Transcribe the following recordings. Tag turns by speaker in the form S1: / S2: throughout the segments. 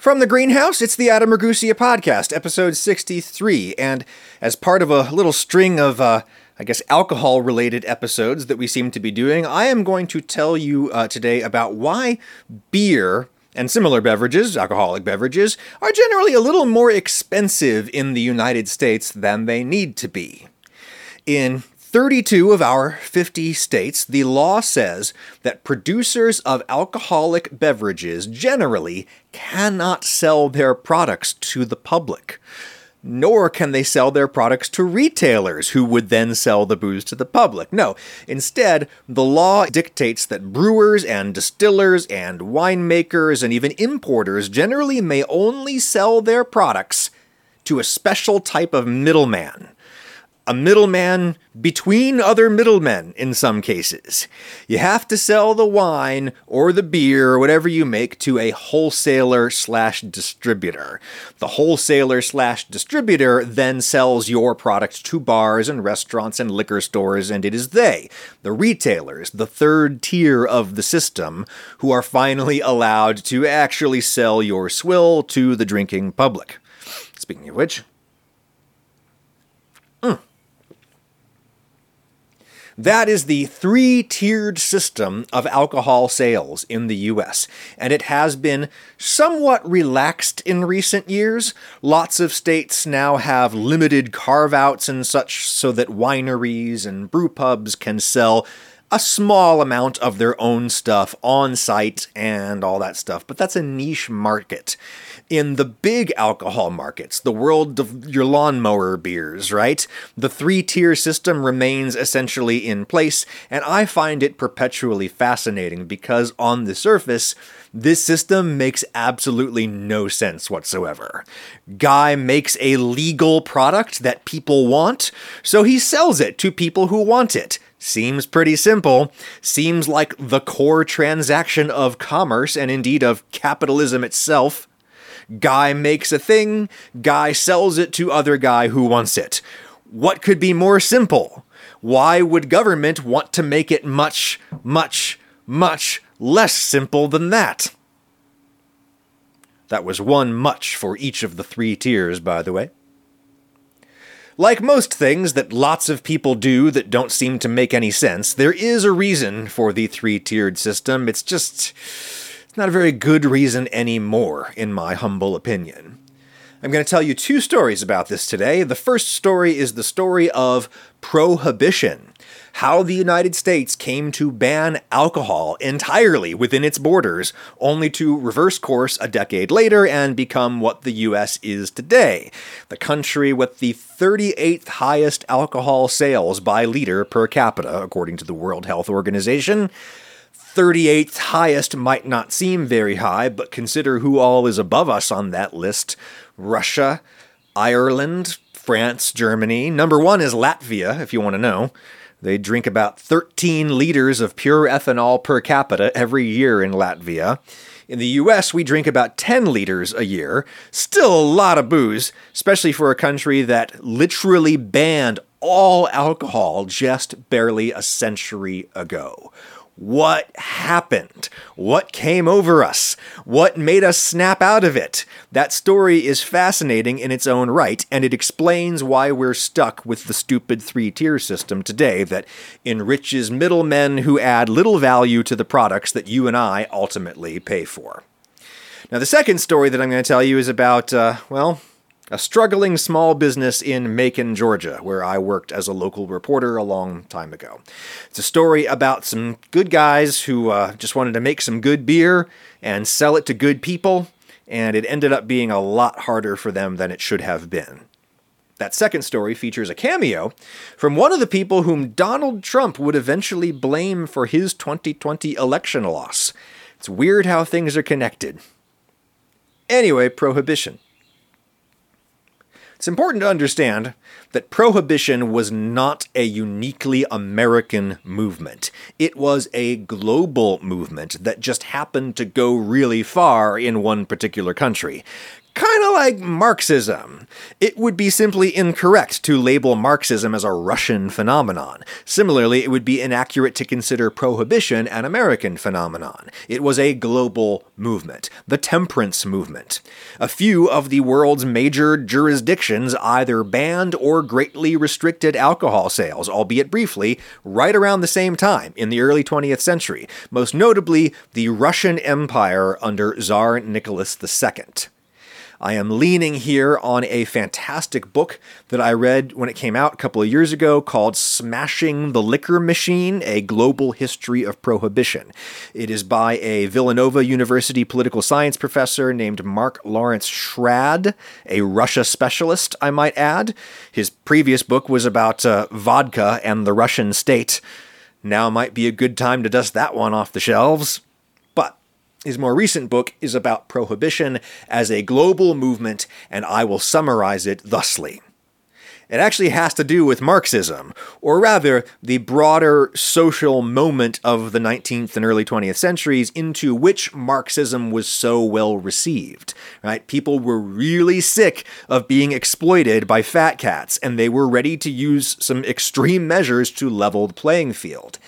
S1: From the greenhouse, it's the Adam Ragusea podcast, episode 63. And as part of a little string of, uh, I guess, alcohol related episodes that we seem to be doing, I am going to tell you uh, today about why beer and similar beverages, alcoholic beverages, are generally a little more expensive in the United States than they need to be. In 32 of our 50 states, the law says that producers of alcoholic beverages generally cannot sell their products to the public. Nor can they sell their products to retailers who would then sell the booze to the public. No, instead, the law dictates that brewers and distillers and winemakers and even importers generally may only sell their products to a special type of middleman a middleman between other middlemen in some cases. You have to sell the wine or the beer or whatever you make to a wholesaler slash distributor. The wholesaler slash distributor then sells your product to bars and restaurants and liquor stores, and it is they, the retailers, the third tier of the system, who are finally allowed to actually sell your swill to the drinking public. Speaking of which, That is the three tiered system of alcohol sales in the US, and it has been somewhat relaxed in recent years. Lots of states now have limited carve outs and such so that wineries and brew pubs can sell a small amount of their own stuff on site and all that stuff, but that's a niche market. In the big alcohol markets, the world of your lawnmower beers, right? The three tier system remains essentially in place, and I find it perpetually fascinating because on the surface, this system makes absolutely no sense whatsoever. Guy makes a legal product that people want, so he sells it to people who want it. Seems pretty simple. Seems like the core transaction of commerce and indeed of capitalism itself. Guy makes a thing, guy sells it to other guy who wants it. What could be more simple? Why would government want to make it much, much, much less simple than that? That was one much for each of the three tiers, by the way. Like most things that lots of people do that don't seem to make any sense, there is a reason for the three tiered system. It's just. It's not a very good reason anymore, in my humble opinion. I'm going to tell you two stories about this today. The first story is the story of prohibition how the United States came to ban alcohol entirely within its borders, only to reverse course a decade later and become what the US is today the country with the 38th highest alcohol sales by liter per capita, according to the World Health Organization. 38th highest might not seem very high, but consider who all is above us on that list Russia, Ireland, France, Germany. Number one is Latvia, if you want to know. They drink about 13 liters of pure ethanol per capita every year in Latvia. In the US, we drink about 10 liters a year. Still a lot of booze, especially for a country that literally banned all alcohol just barely a century ago. What happened? What came over us? What made us snap out of it? That story is fascinating in its own right, and it explains why we're stuck with the stupid three tier system today that enriches middlemen who add little value to the products that you and I ultimately pay for. Now, the second story that I'm going to tell you is about, uh, well, a struggling small business in Macon, Georgia, where I worked as a local reporter a long time ago. It's a story about some good guys who uh, just wanted to make some good beer and sell it to good people, and it ended up being a lot harder for them than it should have been. That second story features a cameo from one of the people whom Donald Trump would eventually blame for his 2020 election loss. It's weird how things are connected. Anyway, prohibition. It's important to understand that prohibition was not a uniquely American movement. It was a global movement that just happened to go really far in one particular country. Kind of like Marxism. It would be simply incorrect to label Marxism as a Russian phenomenon. Similarly, it would be inaccurate to consider prohibition an American phenomenon. It was a global movement, the temperance movement. A few of the world's major jurisdictions either banned or greatly restricted alcohol sales, albeit briefly, right around the same time in the early 20th century, most notably the Russian Empire under Tsar Nicholas II. I am leaning here on a fantastic book that I read when it came out a couple of years ago called Smashing the Liquor Machine A Global History of Prohibition. It is by a Villanova University political science professor named Mark Lawrence Schrad, a Russia specialist, I might add. His previous book was about uh, vodka and the Russian state. Now might be a good time to dust that one off the shelves. His more recent book is about prohibition as a global movement, and I will summarize it thusly. It actually has to do with Marxism, or rather, the broader social moment of the 19th and early 20th centuries into which Marxism was so well received. Right? People were really sick of being exploited by fat cats, and they were ready to use some extreme measures to level the playing field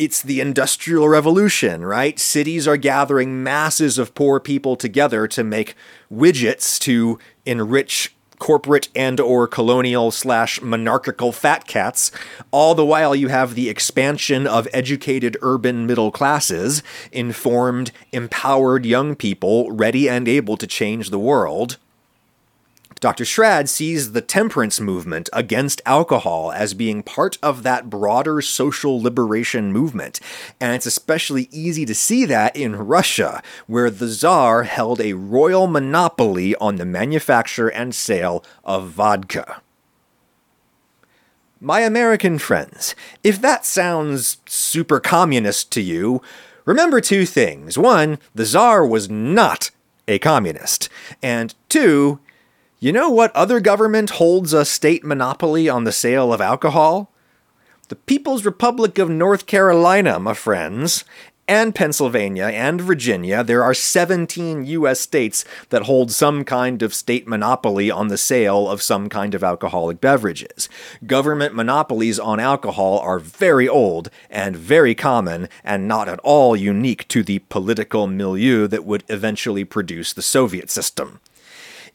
S1: it's the industrial revolution, right? Cities are gathering masses of poor people together to make widgets to enrich corporate and or colonial slash monarchical fat cats all the while you have the expansion of educated urban middle classes informed empowered young people ready and able to change the world Dr. Schrad sees the temperance movement against alcohol as being part of that broader social liberation movement. And it's especially easy to see that in Russia, where the Tsar held a royal monopoly on the manufacture and sale of vodka. My American friends, if that sounds super communist to you, remember two things. One, the Tsar was not a communist. And two, you know what other government holds a state monopoly on the sale of alcohol? The People's Republic of North Carolina, my friends, and Pennsylvania and Virginia, there are 17 U.S. states that hold some kind of state monopoly on the sale of some kind of alcoholic beverages. Government monopolies on alcohol are very old and very common and not at all unique to the political milieu that would eventually produce the Soviet system.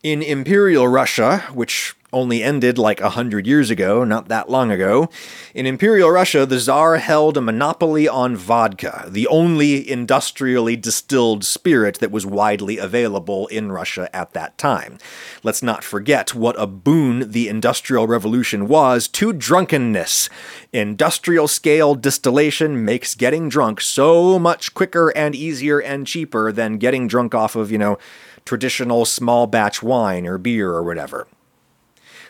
S1: In Imperial Russia, which only ended like a hundred years ago, not that long ago, in Imperial Russia, the Tsar held a monopoly on vodka, the only industrially distilled spirit that was widely available in Russia at that time. Let's not forget what a boon the Industrial Revolution was to drunkenness. Industrial scale distillation makes getting drunk so much quicker and easier and cheaper than getting drunk off of, you know, traditional small batch wine or beer or whatever.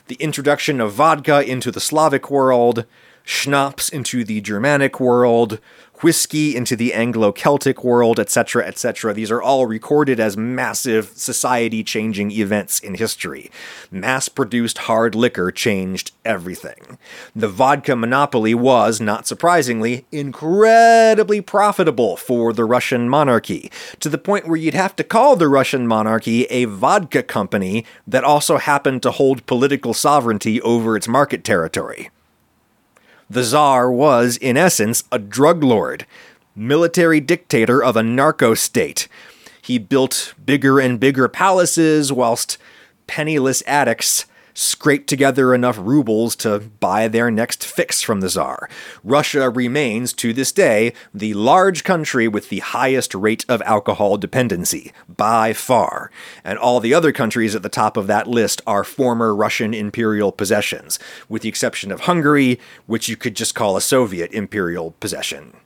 S1: The introduction of vodka into the Slavic world, schnapps into the Germanic world, whiskey into the Anglo Celtic world, etc., etc. These are all recorded as massive society changing events in history. Mass produced hard liquor changed everything. The vodka monopoly was, not surprisingly, incredibly profitable for the Russian monarchy, to the point where you'd have to call the Russian monarchy a vodka company that also happened to hold political sovereignty over its market territory. The Tsar was, in essence, a drug lord, military dictator of a narco state. He built bigger and bigger palaces whilst penniless addicts scrape together enough rubles to buy their next fix from the Tsar. Russia remains, to this day, the large country with the highest rate of alcohol dependency, by far. And all the other countries at the top of that list are former Russian imperial possessions, with the exception of Hungary, which you could just call a Soviet imperial possession.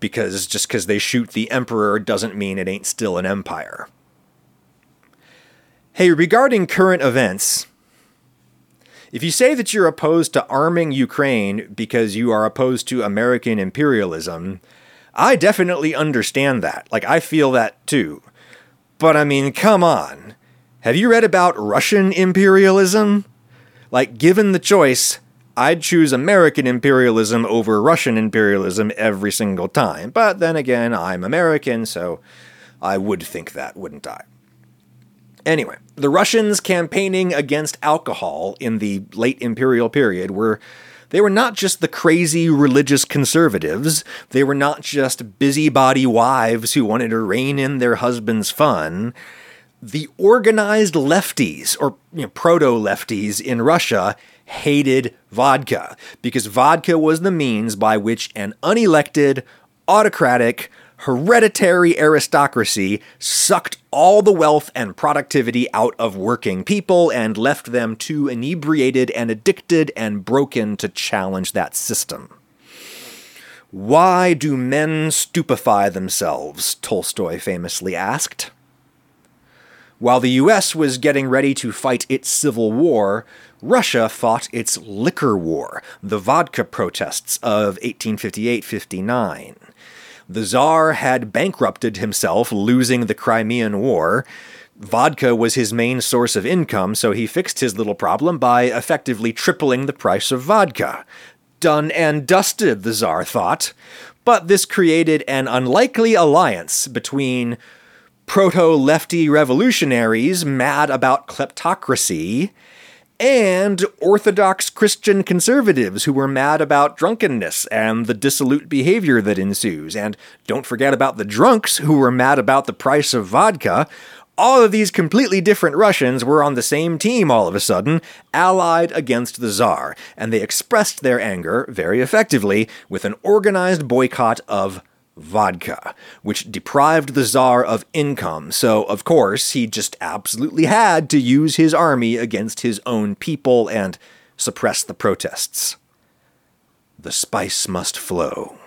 S1: Because just because they shoot the emperor doesn't mean it ain't still an empire. Hey, regarding current events, if you say that you're opposed to arming Ukraine because you are opposed to American imperialism, I definitely understand that. Like, I feel that too. But I mean, come on. Have you read about Russian imperialism? Like, given the choice, I'd choose American imperialism over Russian imperialism every single time. But then again, I'm American, so I would think that, wouldn't I? Anyway, the Russians campaigning against alcohol in the late imperial period were they were not just the crazy religious conservatives, they were not just busybody wives who wanted to rein in their husband's fun. The organized lefties, or you know, proto lefties in Russia, hated vodka because vodka was the means by which an unelected, autocratic, hereditary aristocracy sucked all the wealth and productivity out of working people and left them too inebriated and addicted and broken to challenge that system. Why do men stupefy themselves? Tolstoy famously asked. While the US was getting ready to fight its civil war, Russia fought its liquor war, the vodka protests of 1858 59. The Tsar had bankrupted himself, losing the Crimean War. Vodka was his main source of income, so he fixed his little problem by effectively tripling the price of vodka. Done and dusted, the Tsar thought. But this created an unlikely alliance between proto lefty revolutionaries mad about kleptocracy and Orthodox Christian conservatives who were mad about drunkenness and the dissolute behavior that ensues. And don't forget about the drunks who were mad about the price of vodka. All of these completely different Russians were on the same team all of a sudden, allied against the Tsar, and they expressed their anger very effectively with an organized boycott of vodka, which deprived the Tsar of income. So, of course, he just absolutely had to use his army against his own people and suppress the protests. The spice must flow.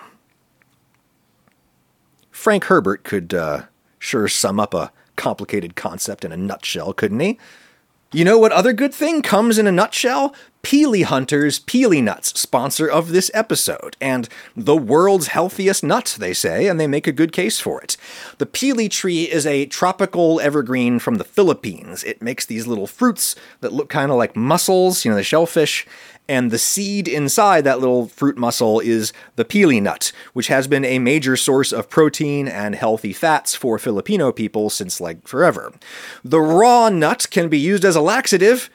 S1: Frank Herbert could uh, sure sum up a complicated concept in a nutshell, couldn't he? You know what other good thing comes in a nutshell? Pili Hunters Pili Nuts, sponsor of this episode, and the world's healthiest nut, they say, and they make a good case for it. The pili tree is a tropical evergreen from the Philippines. It makes these little fruits that look kind of like mussels, you know, the shellfish, and the seed inside that little fruit mussel is the pili nut, which has been a major source of protein and healthy fats for Filipino people since like forever. The raw nut can be used as a laxative.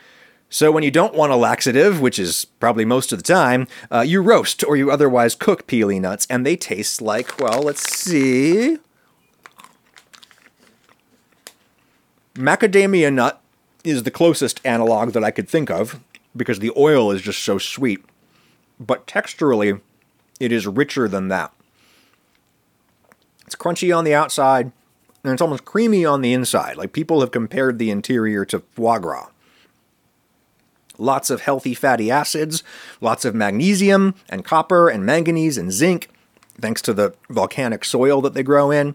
S1: So, when you don't want a laxative, which is probably most of the time, uh, you roast or you otherwise cook pili nuts, and they taste like, well, let's see. Macadamia nut is the closest analog that I could think of because the oil is just so sweet. But texturally, it is richer than that. It's crunchy on the outside, and it's almost creamy on the inside. Like people have compared the interior to foie gras. Lots of healthy fatty acids, lots of magnesium and copper and manganese and zinc, thanks to the volcanic soil that they grow in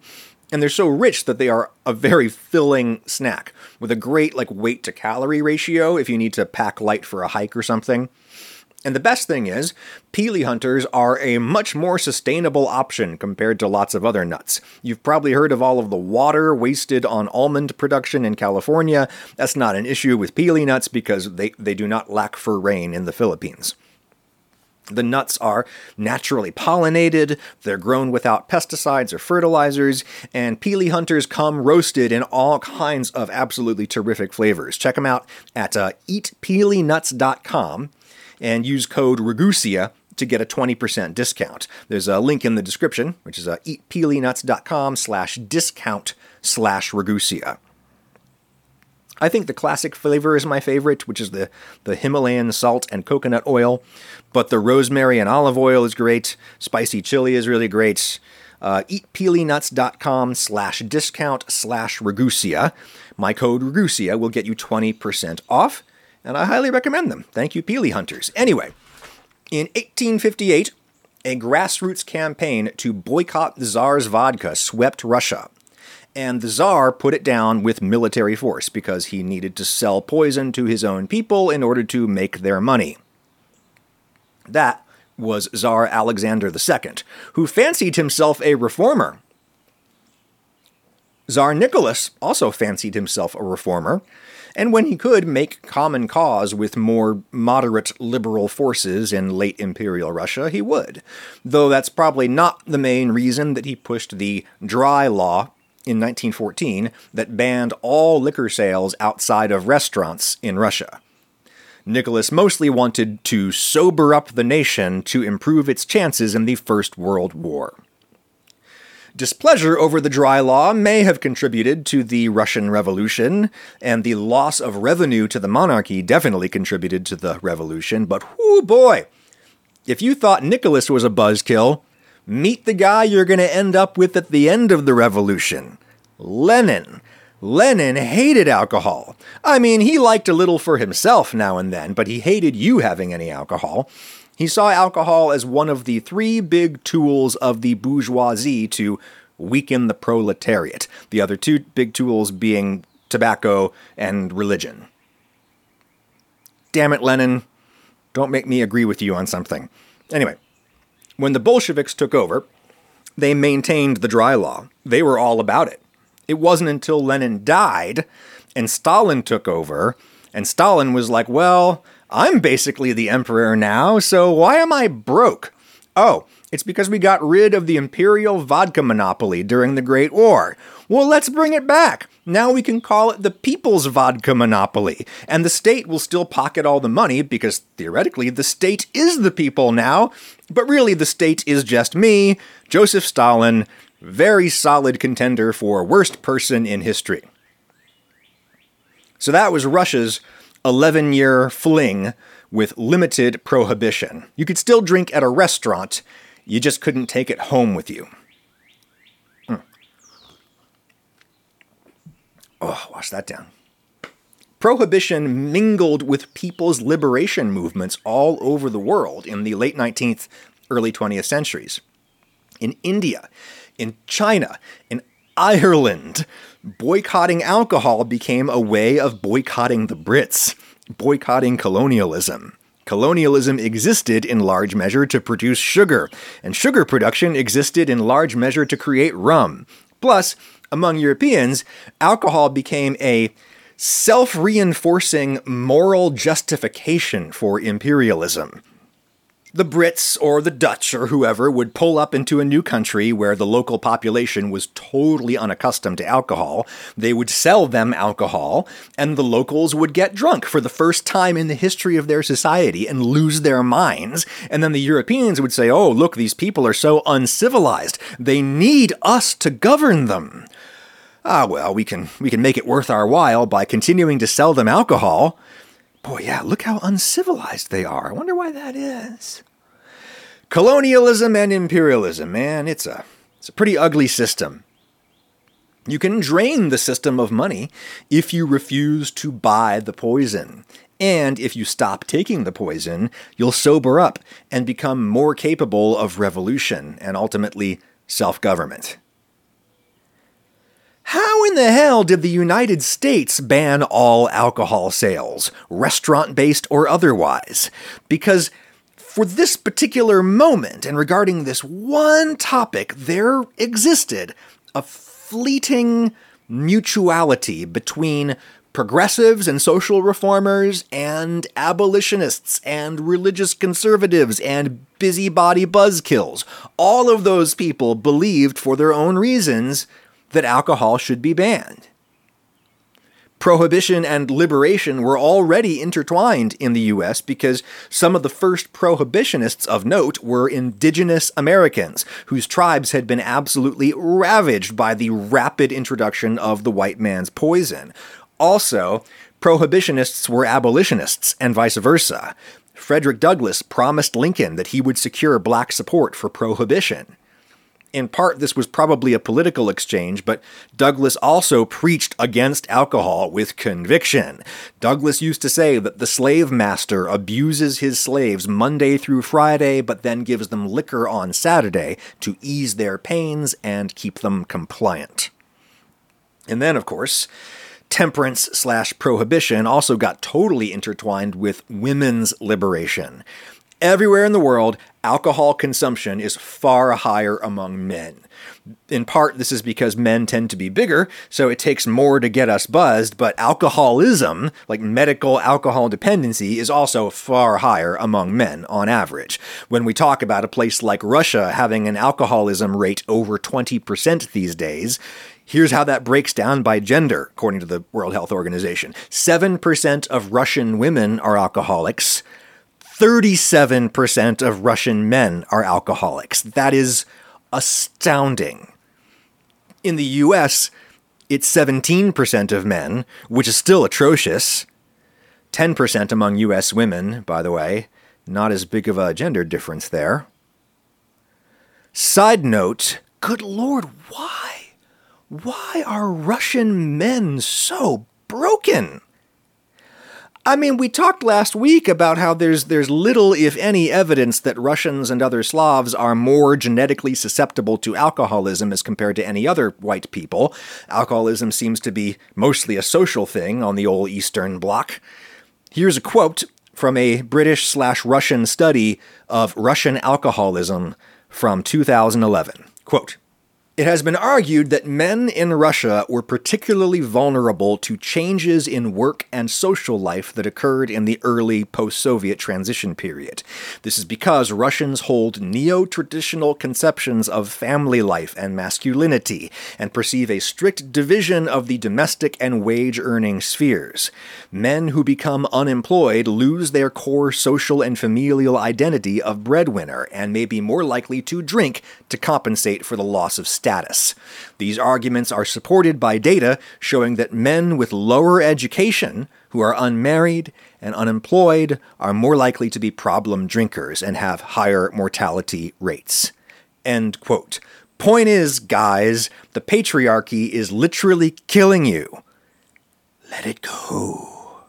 S1: and they're so rich that they are a very filling snack with a great like weight to calorie ratio if you need to pack light for a hike or something. And the best thing is, Pili Hunters are a much more sustainable option compared to lots of other nuts. You've probably heard of all of the water wasted on almond production in California. That's not an issue with Pili nuts because they, they do not lack for rain in the Philippines. The nuts are naturally pollinated, they're grown without pesticides or fertilizers, and Pili Hunters come roasted in all kinds of absolutely terrific flavors. Check them out at uh, eatpilinuts.com and use code RAGUSEA to get a 20% discount. There's a link in the description, which is uh, eatpilinuts.com slash discount slash Ragusea. I think the classic flavor is my favorite, which is the, the Himalayan salt and coconut oil. But the rosemary and olive oil is great. Spicy chili is really great. Uh, eatpilinuts.com slash discount slash Ragusea. My code Ragusea will get you 20% off, and I highly recommend them. Thank you, Pili Hunters. Anyway, in 1858, a grassroots campaign to boycott the Tsar's vodka swept Russia and the Tsar put it down with military force because he needed to sell poison to his own people in order to make their money. That was Tsar Alexander II, who fancied himself a reformer. Tsar Nicholas also fancied himself a reformer, and when he could make common cause with more moderate liberal forces in late imperial Russia, he would. Though that's probably not the main reason that he pushed the dry law in 1914 that banned all liquor sales outside of restaurants in Russia. Nicholas mostly wanted to sober up the nation to improve its chances in the First World War. Displeasure over the dry law may have contributed to the Russian Revolution, and the loss of revenue to the monarchy definitely contributed to the revolution, but whoo boy! If you thought Nicholas was a buzzkill, meet the guy you're going to end up with at the end of the revolution Lenin. Lenin hated alcohol. I mean, he liked a little for himself now and then, but he hated you having any alcohol. He saw alcohol as one of the three big tools of the bourgeoisie to weaken the proletariat, the other two big tools being tobacco and religion. Damn it, Lenin. Don't make me agree with you on something. Anyway, when the Bolsheviks took over, they maintained the dry law. They were all about it. It wasn't until Lenin died and Stalin took over, and Stalin was like, well, I'm basically the emperor now, so why am I broke? Oh, it's because we got rid of the imperial vodka monopoly during the Great War. Well, let's bring it back. Now we can call it the people's vodka monopoly, and the state will still pocket all the money because theoretically the state is the people now, but really the state is just me, Joseph Stalin, very solid contender for worst person in history. So that was Russia's 11 year fling with limited prohibition. You could still drink at a restaurant, you just couldn't take it home with you. Oh, wash that down. Prohibition mingled with people's liberation movements all over the world in the late 19th, early 20th centuries. In India, in China, in Ireland, boycotting alcohol became a way of boycotting the Brits, boycotting colonialism. Colonialism existed in large measure to produce sugar, and sugar production existed in large measure to create rum. Plus, among Europeans, alcohol became a self reinforcing moral justification for imperialism the Brits or the Dutch or whoever would pull up into a new country where the local population was totally unaccustomed to alcohol. They would sell them alcohol, and the locals would get drunk for the first time in the history of their society and lose their minds. And then the Europeans would say, Oh, look, these people are so uncivilized. They need us to govern them. Ah, well, we can, we can make it worth our while by continuing to sell them alcohol. Boy, yeah, look how uncivilized they are. I wonder why that is. Colonialism and imperialism, man, it's a it's a pretty ugly system. You can drain the system of money if you refuse to buy the poison. And if you stop taking the poison, you'll sober up and become more capable of revolution and ultimately self government. How in the hell did the United States ban all alcohol sales, restaurant based or otherwise? Because for this particular moment and regarding this one topic, there existed a fleeting mutuality between progressives and social reformers and abolitionists and religious conservatives and busybody buzzkills. All of those people believed for their own reasons that alcohol should be banned. Prohibition and liberation were already intertwined in the US because some of the first prohibitionists of note were indigenous Americans, whose tribes had been absolutely ravaged by the rapid introduction of the white man's poison. Also, prohibitionists were abolitionists, and vice versa. Frederick Douglass promised Lincoln that he would secure black support for prohibition. In part, this was probably a political exchange, but Douglass also preached against alcohol with conviction. Douglass used to say that the slave master abuses his slaves Monday through Friday, but then gives them liquor on Saturday to ease their pains and keep them compliant. And then, of course, temperance slash prohibition also got totally intertwined with women's liberation. Everywhere in the world, alcohol consumption is far higher among men. In part, this is because men tend to be bigger, so it takes more to get us buzzed, but alcoholism, like medical alcohol dependency, is also far higher among men on average. When we talk about a place like Russia having an alcoholism rate over 20% these days, Here's how that breaks down by gender, according to the World Health Organization 7% of Russian women are alcoholics, 37% of Russian men are alcoholics. That is astounding. In the US, it's 17% of men, which is still atrocious. 10% among US women, by the way. Not as big of a gender difference there. Side note, good lord, why? Why are Russian men so broken? I mean, we talked last week about how there's there's little, if any, evidence that Russians and other Slavs are more genetically susceptible to alcoholism as compared to any other white people. Alcoholism seems to be mostly a social thing on the old Eastern Bloc. Here's a quote from a British slash Russian study of Russian alcoholism from 2011. Quote, it has been argued that men in Russia were particularly vulnerable to changes in work and social life that occurred in the early post Soviet transition period. This is because Russians hold neo traditional conceptions of family life and masculinity and perceive a strict division of the domestic and wage earning spheres. Men who become unemployed lose their core social and familial identity of breadwinner and may be more likely to drink to compensate for the loss of status status. These arguments are supported by data showing that men with lower education who are unmarried and unemployed are more likely to be problem drinkers and have higher mortality rates. End quote. Point is, guys, the patriarchy is literally killing you. Let it go.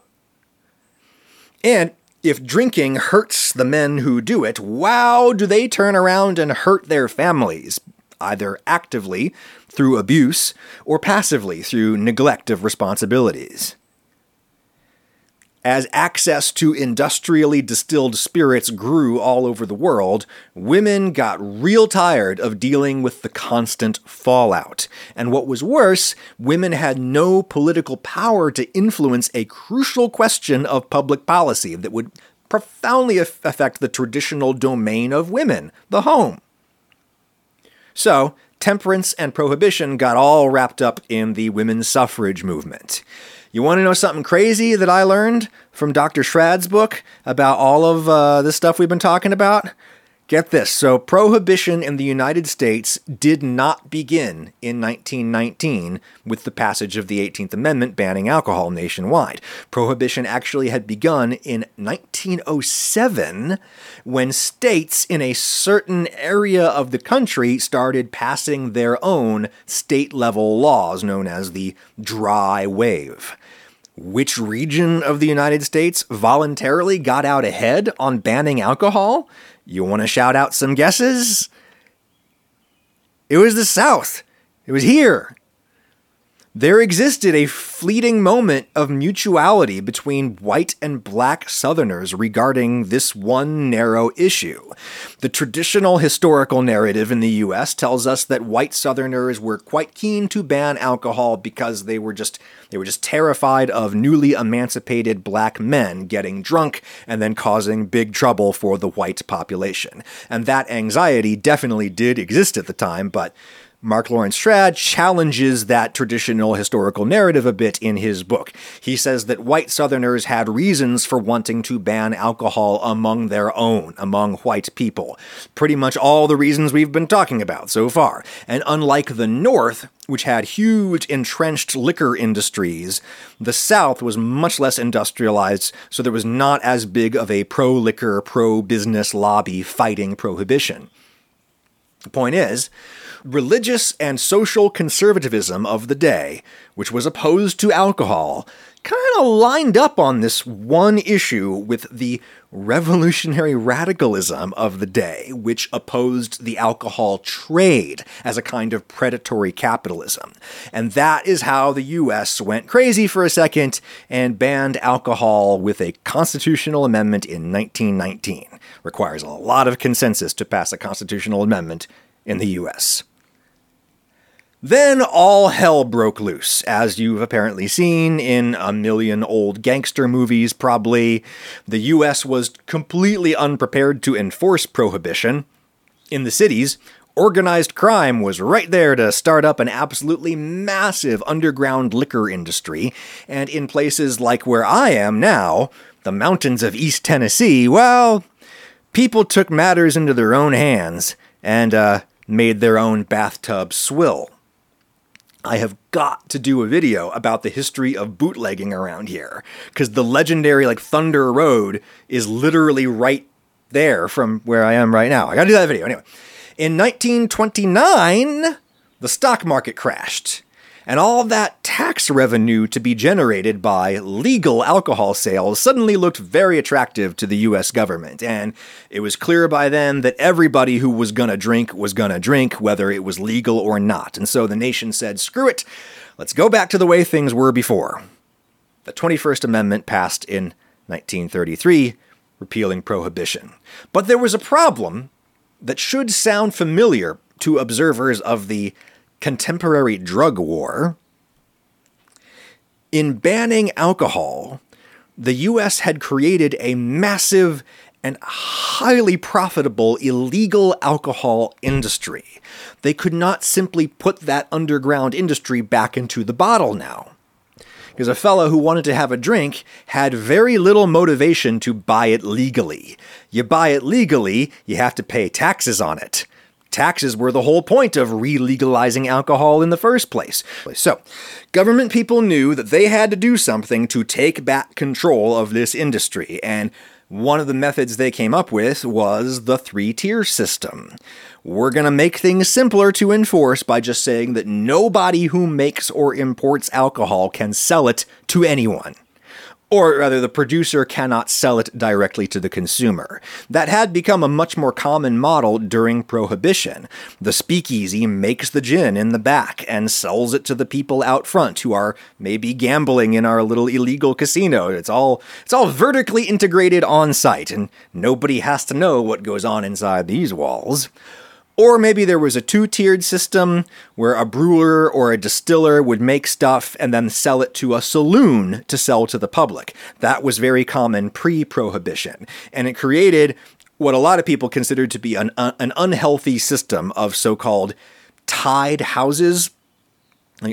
S1: And if drinking hurts the men who do it, wow, do they turn around and hurt their families either actively through abuse or passively through neglect of responsibilities. As access to industrially distilled spirits grew all over the world, women got real tired of dealing with the constant fallout. And what was worse, women had no political power to influence a crucial question of public policy that would profoundly affect the traditional domain of women, the home. So, temperance and prohibition got all wrapped up in the women's suffrage movement. You want to know something crazy that I learned from Dr. Schrad's book about all of uh, this stuff we've been talking about? Get this. So, prohibition in the United States did not begin in 1919 with the passage of the 18th Amendment banning alcohol nationwide. Prohibition actually had begun in 1907 when states in a certain area of the country started passing their own state level laws known as the dry wave. Which region of the United States voluntarily got out ahead on banning alcohol? You want to shout out some guesses? It was the South. It was here. There existed a fleeting moment of mutuality between white and black Southerners regarding this one narrow issue. The traditional historical narrative in the US tells us that white Southerners were quite keen to ban alcohol because they were just they were just terrified of newly emancipated black men getting drunk and then causing big trouble for the white population. And that anxiety definitely did exist at the time, but Mark Lawrence Schrad challenges that traditional historical narrative a bit in his book. He says that white Southerners had reasons for wanting to ban alcohol among their own, among white people. Pretty much all the reasons we've been talking about so far. And unlike the North, which had huge entrenched liquor industries, the South was much less industrialized, so there was not as big of a pro liquor, pro business lobby fighting prohibition. The point is, religious and social conservatism of the day, which was opposed to alcohol, kind of lined up on this one issue with the revolutionary radicalism of the day, which opposed the alcohol trade as a kind of predatory capitalism. And that is how the US went crazy for a second and banned alcohol with a constitutional amendment in 1919. Requires a lot of consensus to pass a constitutional amendment in the US. Then all hell broke loose, as you've apparently seen in a million old gangster movies, probably. The US was completely unprepared to enforce prohibition. In the cities, organized crime was right there to start up an absolutely massive underground liquor industry. And in places like where I am now, the mountains of East Tennessee, well, people took matters into their own hands and uh, made their own bathtub swill. I have got to do a video about the history of bootlegging around here because the legendary like Thunder Road is literally right there from where I am right now. I got to do that video anyway. In 1929, the stock market crashed and all that tax revenue to be generated by legal alcohol sales suddenly looked very attractive to the US government. And it was clear by then that everybody who was gonna drink was gonna drink, whether it was legal or not. And so the nation said, screw it, let's go back to the way things were before. The 21st Amendment passed in 1933, repealing prohibition. But there was a problem that should sound familiar to observers of the contemporary drug war, in banning alcohol, the US had created a massive and highly profitable illegal alcohol industry. They could not simply put that underground industry back into the bottle now. Because a fellow who wanted to have a drink had very little motivation to buy it legally. You buy it legally, you have to pay taxes on it. Taxes were the whole point of re-legalizing alcohol in the first place. So, government people knew that they had to do something to take back control of this industry, and one of the methods they came up with was the three tier system. We're going to make things simpler to enforce by just saying that nobody who makes or imports alcohol can sell it to anyone or rather, the producer cannot sell it directly to the consumer. That had become a much more common model during Prohibition. The speakeasy makes the gin in the back and sells it to the people out front who are maybe gambling in our little illegal casino. It's all it's all vertically integrated on site, and nobody has to know what goes on inside these walls. Or maybe there was a two tiered system where a brewer or a distiller would make stuff and then sell it to a saloon to sell to the public. That was very common pre prohibition. And it created what a lot of people considered to be an, an unhealthy system of so called tied houses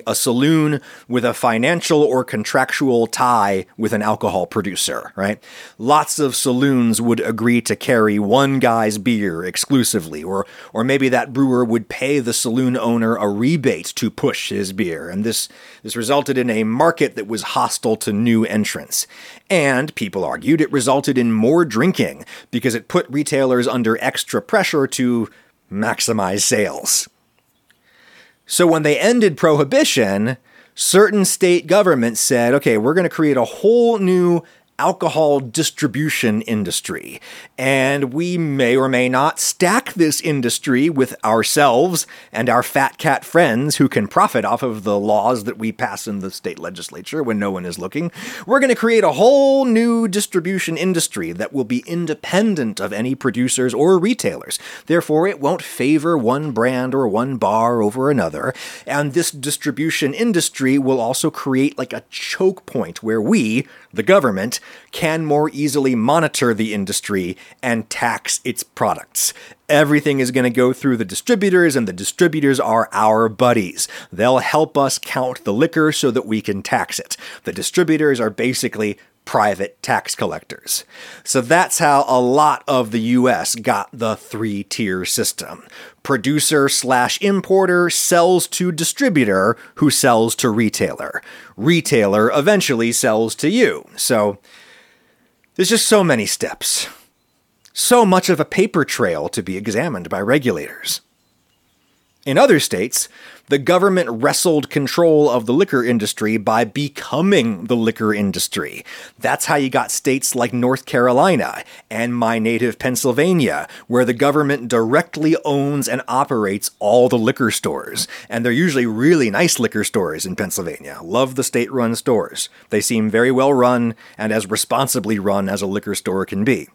S1: a saloon with a financial or contractual tie with an alcohol producer, right? Lots of saloons would agree to carry one guy's beer exclusively, or or maybe that brewer would pay the saloon owner a rebate to push his beer, and this this resulted in a market that was hostile to new entrants. And people argued it resulted in more drinking because it put retailers under extra pressure to maximize sales. So when they ended prohibition, certain state governments said, okay, we're going to create a whole new alcohol distribution industry. And we may or may not stack this industry with ourselves and our fat cat friends who can profit off of the laws that we pass in the state legislature when no one is looking. We're going to create a whole new distribution industry that will be independent of any producers or retailers. Therefore, it won't favor one brand or one bar over another. And this distribution industry will also create like a choke point where we, the government, can more easily monitor the industry and tax its products. Everything is going to go through the distributors, and the distributors are our buddies. They'll help us count the liquor so that we can tax it. The distributors are basically private tax collectors. So that's how a lot of the US got the three tier system. Producer slash importer sells to distributor who sells to retailer. Retailer eventually sells to you. So there's just so many steps. So much of a paper trail to be examined by regulators. In other states, the government wrestled control of the liquor industry by becoming the liquor industry. That's how you got states like North Carolina and my native Pennsylvania, where the government directly owns and operates all the liquor stores. And they're usually really nice liquor stores in Pennsylvania. Love the state run stores. They seem very well run and as responsibly run as a liquor store can be.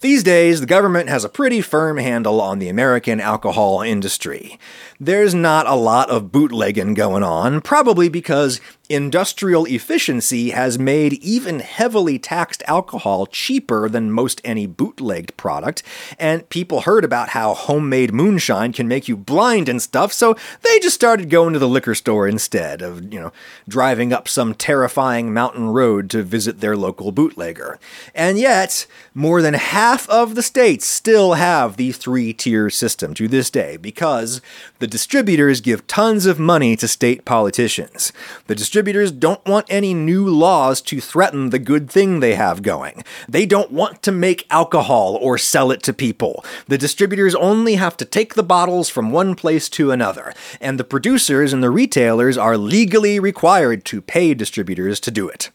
S1: These days, the government has a pretty firm handle on the American alcohol industry. There's not a lot of bootlegging going on, probably because Industrial efficiency has made even heavily taxed alcohol cheaper than most any bootlegged product, and people heard about how homemade moonshine can make you blind and stuff, so they just started going to the liquor store instead of, you know, driving up some terrifying mountain road to visit their local bootlegger. And yet, more than half of the states still have the three tier system to this day because the distributors give tons of money to state politicians. The distributors don't want any new laws to threaten the good thing they have going. They don't want to make alcohol or sell it to people. The distributors only have to take the bottles from one place to another, and the producers and the retailers are legally required to pay distributors to do it.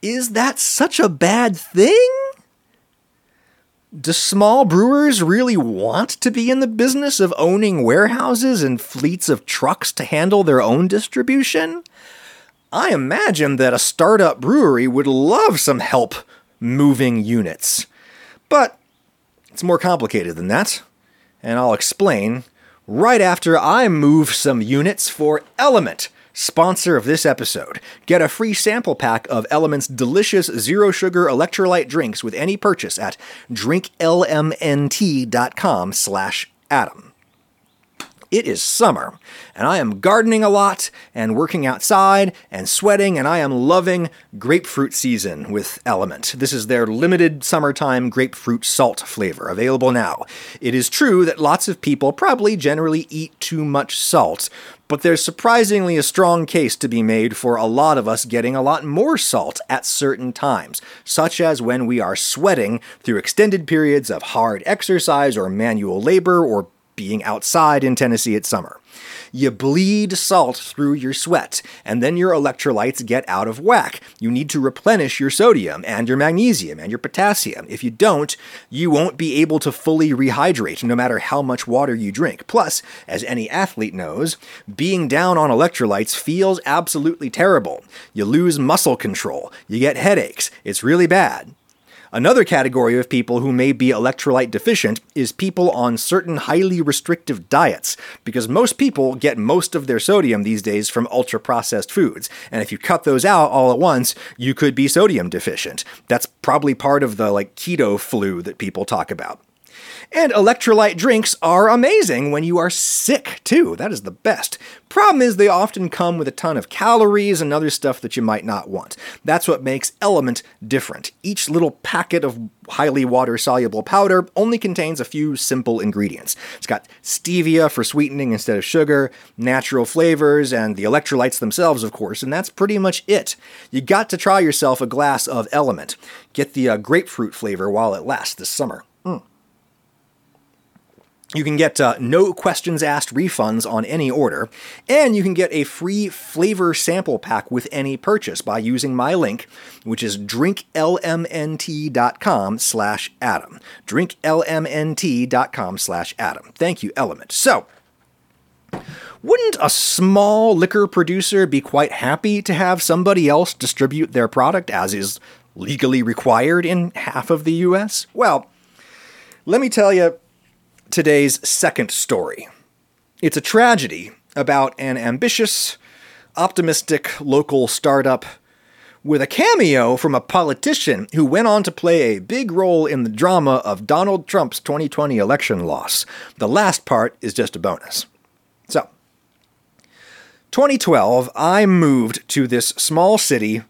S1: Is that such a bad thing? Do small brewers really want to be in the business of owning warehouses and fleets of trucks to handle their own distribution? I imagine that a startup brewery would love some help moving units. But it's more complicated than that, and I'll explain right after I move some units for LMNT sponsor of this episode. Get a free sample pack of LMNT's delicious zero sugar electrolyte drinks with any purchase at drinklmnt.com slash Adam. It is summer, and I am gardening a lot and working outside and sweating, and I am loving grapefruit season with LMNT. This is their limited summertime grapefruit salt flavor, available now. It is true that lots of people probably generally eat too much salt, but there's surprisingly a strong case to be made for a lot of us getting a lot more salt at certain times, such as when we are sweating through extended periods of hard exercise or manual labor or being outside in Tennessee at summer. You bleed salt through your sweat, and then your electrolytes get out of whack. You need to replenish your sodium and your magnesium and your potassium. If you don't, you won't be able to fully rehydrate no matter how much water you drink. Plus, as any athlete knows, being down on electrolytes feels absolutely terrible. You lose muscle control, you get headaches, it's really bad. Another category of people who may be electrolyte deficient is people on certain highly restrictive diets, because most people get most of their sodium these days from ultra processed foods. And if you cut those out all at once, you could be sodium deficient. That's probably part of the like keto flu that people talk about. And electrolyte drinks are amazing when you are sick, too. That is the best. Problem is, they often come with a ton of calories and other stuff that you might not want. That's what makes LMNT different. Each little packet of highly water soluble powder only contains a few simple ingredients. It's got stevia for sweetening instead of sugar, natural flavors, and the electrolytes themselves, of course, and that's pretty much it. You got to try yourself a glass of LMNT. Get the uh, grapefruit flavor while it lasts this summer. You can get uh, no questions asked refunds on any order, and you can get a free flavor sample pack with any purchase by using my link, which is drinklmnt.com slash Adam. drinklmnt.com slash Adam. Thank you, LMNT. So, wouldn't a small liquor producer be quite happy to have somebody else distribute their product as is legally required in half of the US? Well, let me tell you today's second story. It's a tragedy about an ambitious, optimistic local startup with a cameo from a politician who went on to play a big role in the drama of Donald Trump's 2020 election loss. The last part is just a bonus. So, 2012, I moved to this small city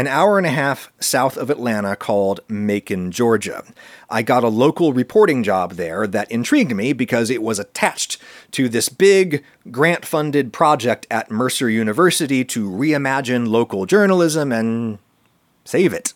S1: an hour and a half south of Atlanta called Macon, Georgia. I got a local reporting job there that intrigued me because it was attached to this big grant funded project at Mercer University to reimagine local journalism and save it.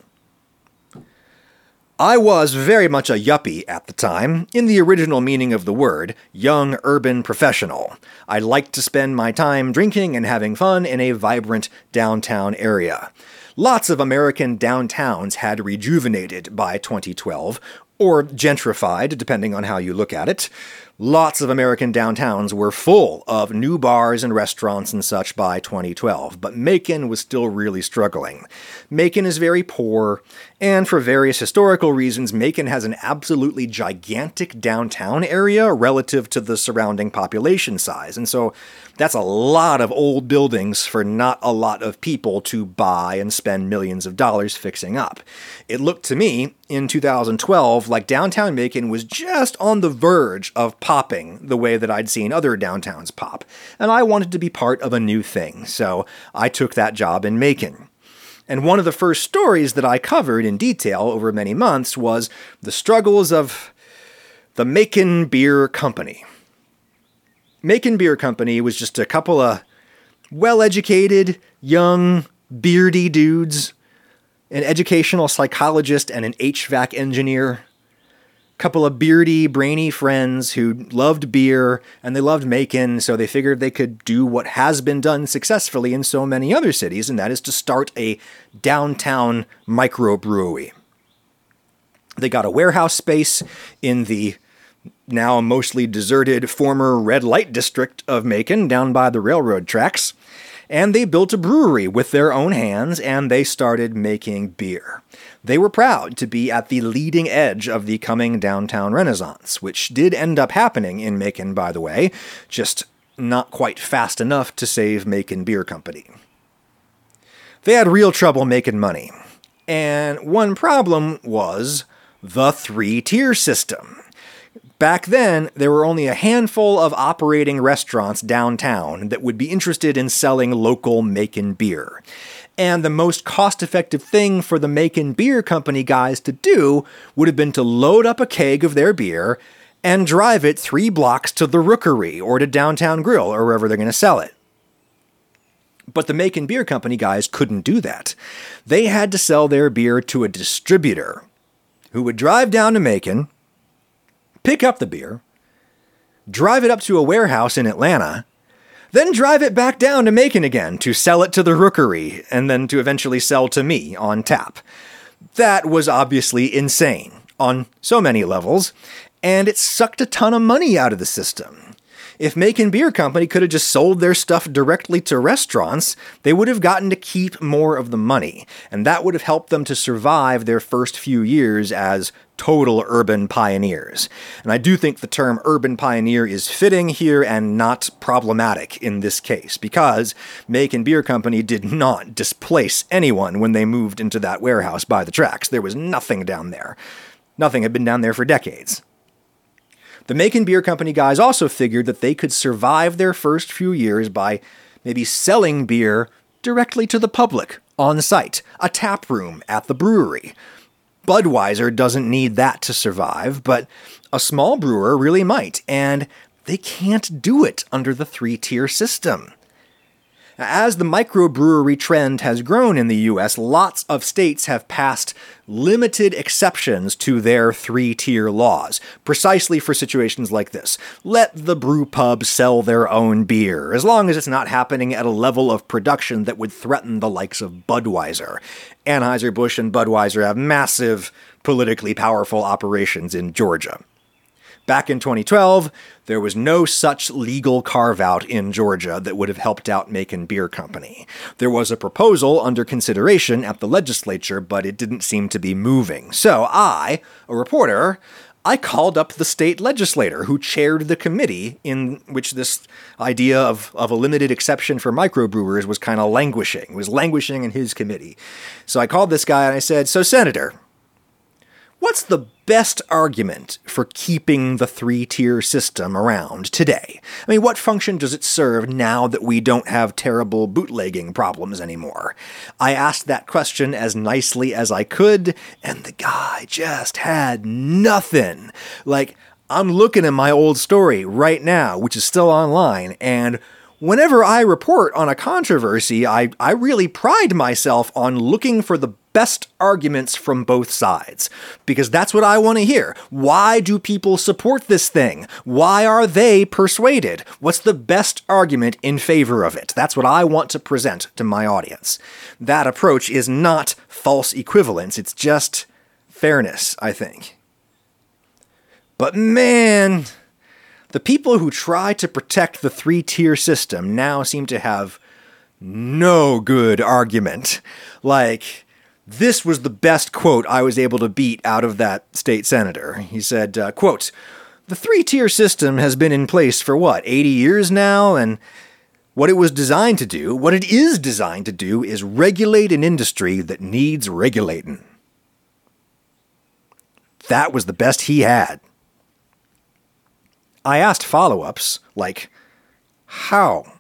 S1: I was very much a yuppie at the time, in the original meaning of the word, young urban professional. I liked to spend my time drinking and having fun in a vibrant downtown area. Lots of American downtowns had rejuvenated by 2012, or gentrified, depending on how you look at it. Lots of American downtowns were full of new bars and restaurants and such by 2012, but Macon was still really struggling. Macon is very poor, and for various historical reasons, Macon has an absolutely gigantic downtown area relative to the surrounding population size, and so that's a lot of old buildings for not a lot of people to buy and spend millions of dollars fixing up. It looked to me in 2012 like downtown Macon was just on the verge of popping the way that I'd seen other downtowns pop, and I wanted to be part of a new thing, so I took that job in Macon. And one of the first stories that I covered in detail over many months was the struggles of the Macon Beer Company. Macon Beer Company was just a couple of well educated, young, beardy dudes, an educational psychologist and an HVAC engineer, couple of beardy, brainy friends who loved beer and they loved Macon, so they figured they could do what has been done successfully in so many other cities, and that is to start a downtown microbrewery. They got a warehouse space in the now mostly deserted former red light district of Macon down by the railroad tracks. And they built a brewery with their own hands and they started making beer. They were proud to be at the leading edge of the coming downtown renaissance, which did end up happening in Macon, by the way, just not quite fast enough to save Macon Beer Company. They had real trouble making money. And one problem was the three tier system. Back then, there were only a handful of operating restaurants downtown that would be interested in selling local Macon beer. And the most cost effective thing for the Macon Beer Company guys to do would have been to load up a keg of their beer and drive it three blocks to the Rookery or to Downtown Grill or wherever they're going to sell it. But the Macon Beer Company guys couldn't do that. They had to sell their beer to a distributor who would drive down to Macon, pick up the beer, drive it up to a warehouse in Atlanta, then drive it back down to Macon again to sell it to the rookery, and then to eventually sell to me on tap. That was obviously insane on so many levels, and it sucked a ton of money out of the system. If Macon Beer Company could have just sold their stuff directly to restaurants, they would have gotten to keep more of the money, and that would have helped them to survive their first few years as total urban pioneers. And I do think the term urban pioneer is fitting here and not problematic in this case, because Macon Beer Company did not displace anyone when they moved into that warehouse by the tracks. There was nothing down there. Nothing had been down there for decades. The Macon Beer Company guys also figured that they could survive their first few years by maybe selling beer directly to the public on site, a tap room at the brewery. Budweiser doesn't need that to survive, but a small brewer really might, and they can't do it under the three tier system. As the microbrewery trend has grown in the US, lots of states have passed limited exceptions to their three tier laws, precisely for situations like this. Let the brew pub sell their own beer, as long as it's not happening at a level of production that would threaten the likes of Budweiser. Anheuser-Busch and Budweiser have massive, politically powerful operations in Georgia. Back in 2012, there was no such legal carve out in Georgia that would have helped out Macon Beer Company. There was a proposal under consideration at the legislature, but it didn't seem to be moving. So I, a reporter, I called up the state legislator who chaired the committee in which this idea of, of a limited exception for microbrewers was kind of languishing, it was languishing in his committee. So I called this guy and I said, So, Senator, What's the best argument for keeping the three tier system around today? I mean, what function does it serve now that we don't have terrible bootlegging problems anymore? I asked that question as nicely as I could, and the guy just had nothing. Like, I'm looking at my old story right now, which is still online, and whenever I report on a controversy, I, I really pride myself on looking for the best arguments from both sides. Because that's what I want to hear. Why do people support this thing? Why are they persuaded? What's the best argument in favor of it? That's what I want to present to my audience. That approach is not false equivalence, it's just fairness, I think. But man, The people who try to protect the three tier system now seem to have no good argument. Like, this was the best quote I was able to beat out of that state senator. He said, uh, quote, the three tier system has been in place for what, 80 years now? And what it was designed to do, what it is designed to do, is regulate an industry that needs regulating. That was the best he had. I asked follow ups, like, how?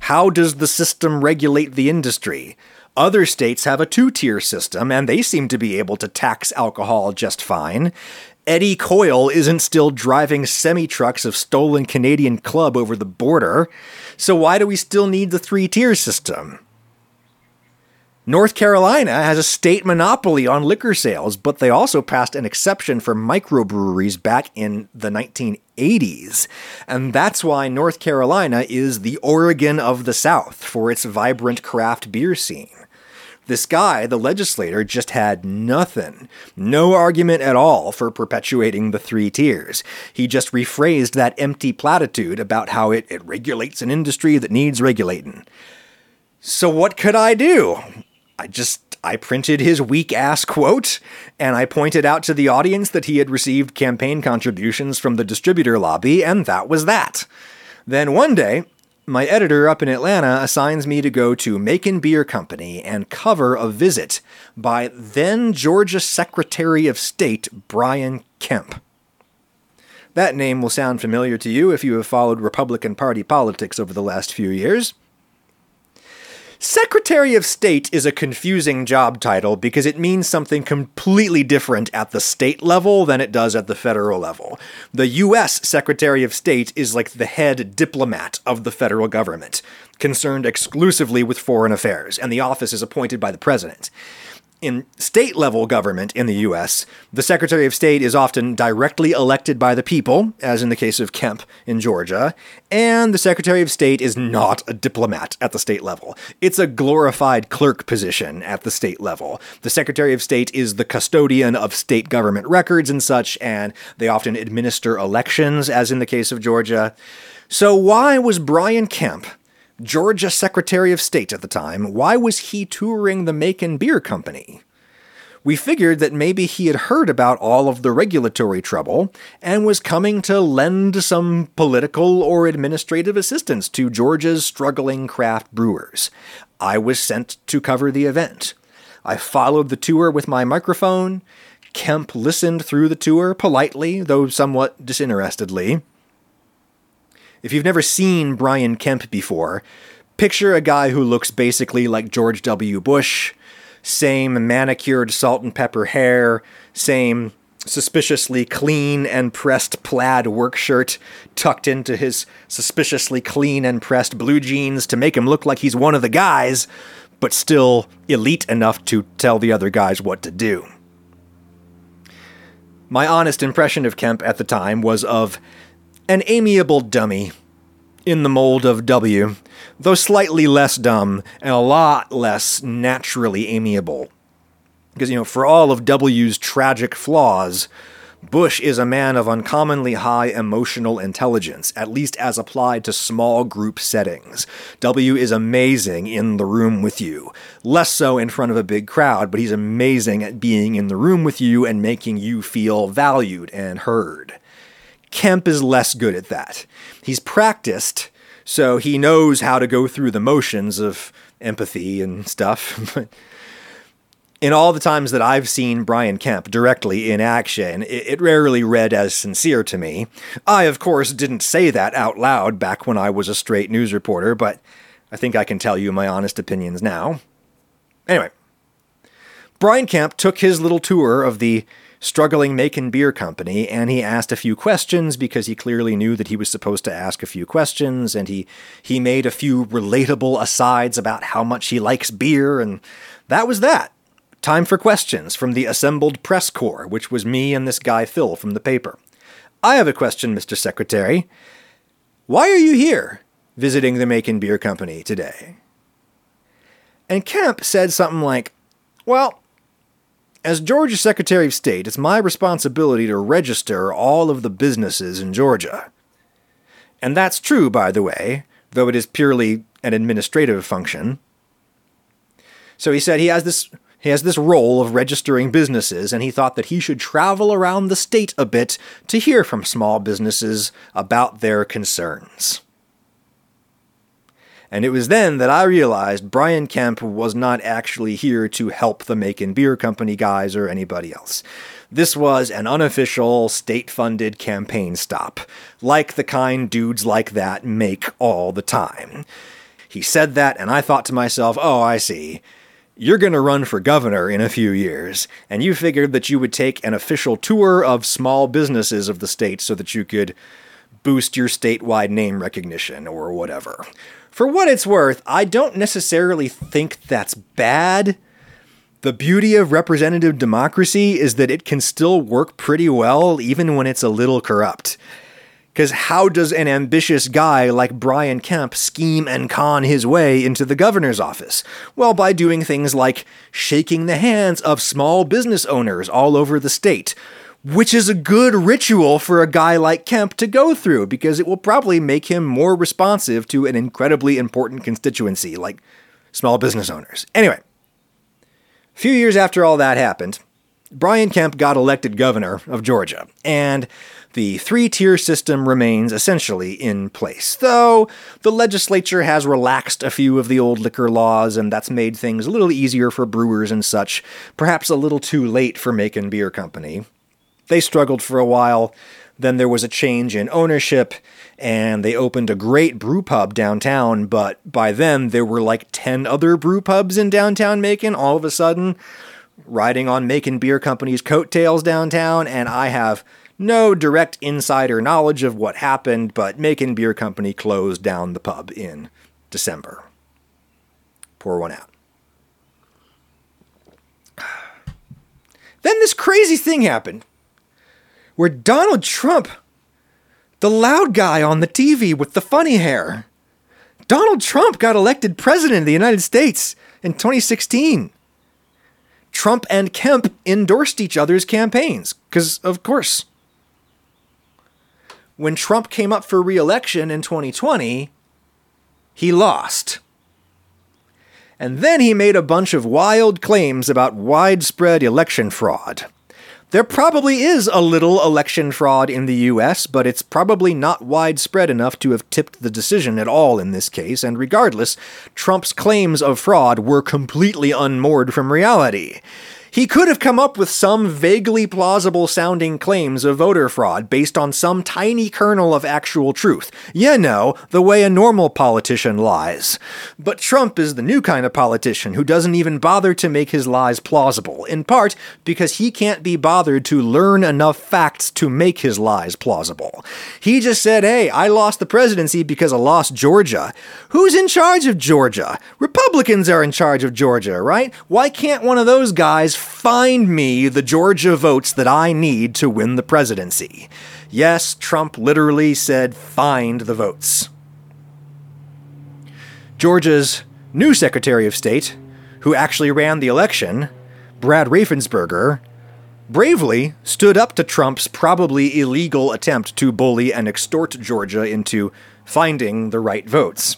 S1: How does the system regulate the industry? Other states have a two tier system, and they seem to be able to tax alcohol just fine. Eddie Coyle isn't still driving semi trucks of stolen Canadian club over the border, so why do we still need the three tier system? North Carolina has a state monopoly on liquor sales, but they also passed an exception for microbreweries back in the 1980s. And that's why North Carolina is the Oregon of the South for its vibrant craft beer scene. This guy, the legislator, just had nothing, no argument at all for perpetuating the three tiers. He just rephrased that empty platitude about how it, it regulates an industry that needs regulating. So, what could I do? I just I printed his weak ass quote and I pointed out to the audience that he had received campaign contributions from the distributor lobby, and that was that. Then one day, my editor up in Atlanta assigns me to go to Macon Beer Company and cover a visit by then Georgia Secretary of State Brian Kemp. That name will sound familiar to you if you have followed Republican Party politics over the last few years. Secretary of State is a confusing job title because it means something completely different at the state level than it does at the federal level. The US Secretary of State is like the head diplomat of the federal government, concerned exclusively with foreign affairs, and the office is appointed by the president in state level government in the US, the Secretary of State is often directly elected by the people, as in the case of Kemp in Georgia, and the Secretary of State is not a diplomat at the state level. It's a glorified clerk position at the state level. The Secretary of State is the custodian of state government records and such, and they often administer elections, as in the case of Georgia. So, why was Brian Kemp Georgia Secretary of State at the time, why was he touring the Macon Beer Company? We figured that maybe he had heard about all of the regulatory trouble and was coming to lend some political or administrative assistance to Georgia's struggling craft brewers. I was sent to cover the event. I followed the tour with my microphone. Kemp listened through the tour politely, though somewhat disinterestedly. If you've never seen Brian Kemp before, picture a guy who looks basically like George W. Bush, same manicured salt and pepper hair, same suspiciously clean and pressed plaid work shirt tucked into his suspiciously clean and pressed blue jeans to make him look like he's one of the guys, but still elite enough to tell the other guys what to do. My honest impression of Kemp at the time was of an amiable dummy in the mold of W, though slightly less dumb and a lot less naturally amiable. Because, you know, for all of W's tragic flaws, Bush is a man of uncommonly high emotional intelligence, at least as applied to small group settings. W is amazing in the room with you. Less so in front of a big crowd, but he's amazing at being in the room with you and making you feel valued and heard. Kemp is less good at that. He's practiced, so he knows how to go through the motions of empathy and stuff. But in all the times that I've seen Brian Kemp directly in action, it, it, rarely read as sincere to me. I, of course, didn't say that out loud back when I was a straight news reporter, but I think I can tell you my honest opinions now. Anyway, Brian Kemp took his little tour of the struggling Macon Beer Company, and he asked a few questions because he clearly knew that he was supposed to ask a few questions, and he he made a few relatable asides about how much he likes beer, and that was that. Time for questions from the assembled press corps, which was me and this guy Phil from the paper. I have a question, Mr. Secretary. Why are you here, visiting the Macon Beer Company today? And Kemp said something like, Well, as Georgia Secretary of State, it's my responsibility to register all of the businesses in Georgia. And that's true, by the way, though it is purely an administrative function. So he said he has this he has this role of registering businesses, and he thought that he should travel around the state a bit to hear from small businesses about their concerns. And it was then that I realized Brian Kemp was not actually here to help the Macon Beer Company guys or anybody else. This was an unofficial, state funded campaign stop, like the kind dudes like that make all the time. He said that, and I thought to myself, oh, I see. You're going to run for governor in a few years, and you figured that you would take an official tour of small businesses of the state so that you could boost your statewide name recognition or whatever. For what it's worth, I don't necessarily think that's bad. The beauty of representative democracy is that it can still work pretty well even when it's a little corrupt. Because how does an ambitious guy like Brian Kemp scheme and con his way into the governor's office? Well, by doing things like shaking the hands of small business owners all over the state, which is a good ritual for a guy like Kemp to go through because it will probably make him more responsive to an incredibly important constituency like small business owners. Anyway, a few years after all that happened, Brian Kemp got elected governor of Georgia, and the three tier system remains essentially in place, though the legislature has relaxed a few of the old liquor laws, and that's made things a little easier for brewers and such, perhaps a little too late for Macon Beer Company. They struggled for a while. Then there was a change in ownership, and they opened a great brew pub downtown. But by then, there were like 10 other brew pubs in downtown Macon all of a sudden, riding on Macon Beer Company's coattails downtown. And I have no direct insider knowledge of what happened, but Macon Beer Company closed down the pub in December. Pour one out. Then this crazy thing happened where Donald Trump, the loud guy on the TV with the funny hair, Donald Trump got elected president of the United States in 2016. Trump and Kemp endorsed each other's campaigns, because, of course. When Trump came up for re election in 2020, he lost. And then he made a bunch of wild claims about widespread election fraud. There probably is a little election fraud in the US, but it's probably not widespread enough to have tipped the decision at all in this case, and regardless, Trump's claims of fraud were completely unmoored from reality. He could have come up with some vaguely plausible sounding claims of voter fraud based on some tiny kernel of actual truth. You know, the way a normal politician lies. But Trump is the new kind of politician who doesn't even bother to make his lies plausible, in part because he can't be bothered to learn enough facts to make his lies plausible. He just said, hey, I lost the presidency because I lost Georgia. Who's in charge of Georgia? Republicans are in charge of Georgia, right? Why can't one of those guys find me the Georgia votes that I need to win the presidency. Yes, Trump literally said, find the votes. Georgia's new Secretary of State, who actually ran the election, Brad Raffensperger, bravely stood up to Trump's probably illegal attempt to bully and extort Georgia into finding the right votes.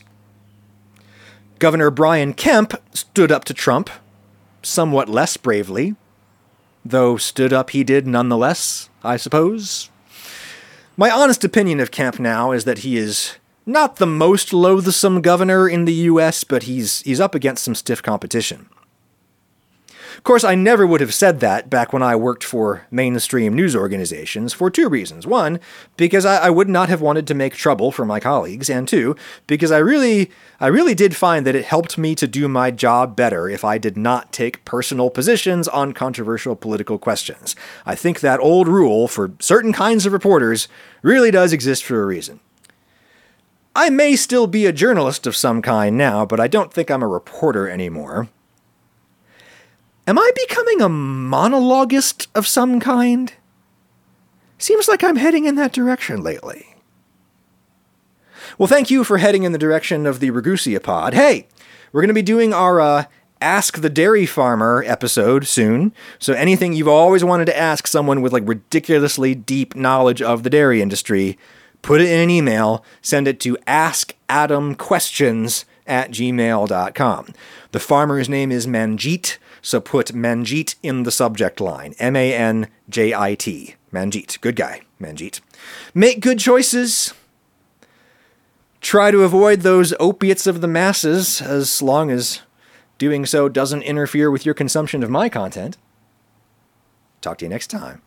S1: Governor Brian Kemp stood up to Trump somewhat less bravely, though stood up he did nonetheless, I suppose. My honest opinion of Kemp now is that he is not the most loathsome governor in the US, but he's he's up against some stiff competition. Of course, I never would have said that back when I worked for mainstream news organizations for two reasons. One, because I, I, would not have wanted to make trouble for my colleagues, and two, because I really, I really did find that it helped me to do my job better if I did not take personal positions on controversial political questions. I think that old rule for certain kinds of reporters really does exist for a reason. I may still be a journalist of some kind now, but I don't think I'm a reporter anymore. Am I becoming a monologuist of some kind? Seems like I'm heading in that direction lately. Well, thank you for heading in the direction of the Ragusea pod. Hey, we're going to be doing our uh, Ask the Dairy Farmer episode soon. So anything you've always wanted to ask someone with like ridiculously deep knowledge of the dairy industry, put it in an email, send it to askadamquestions at gmail.com. The farmer's name is Manjit, so put Manjit in the subject line. M A N J I T. Manjit. Good guy, Manjit. Make good choices. Try to avoid those opiates of the masses as long as doing so doesn't interfere with your consumption of my content. Talk to you next time.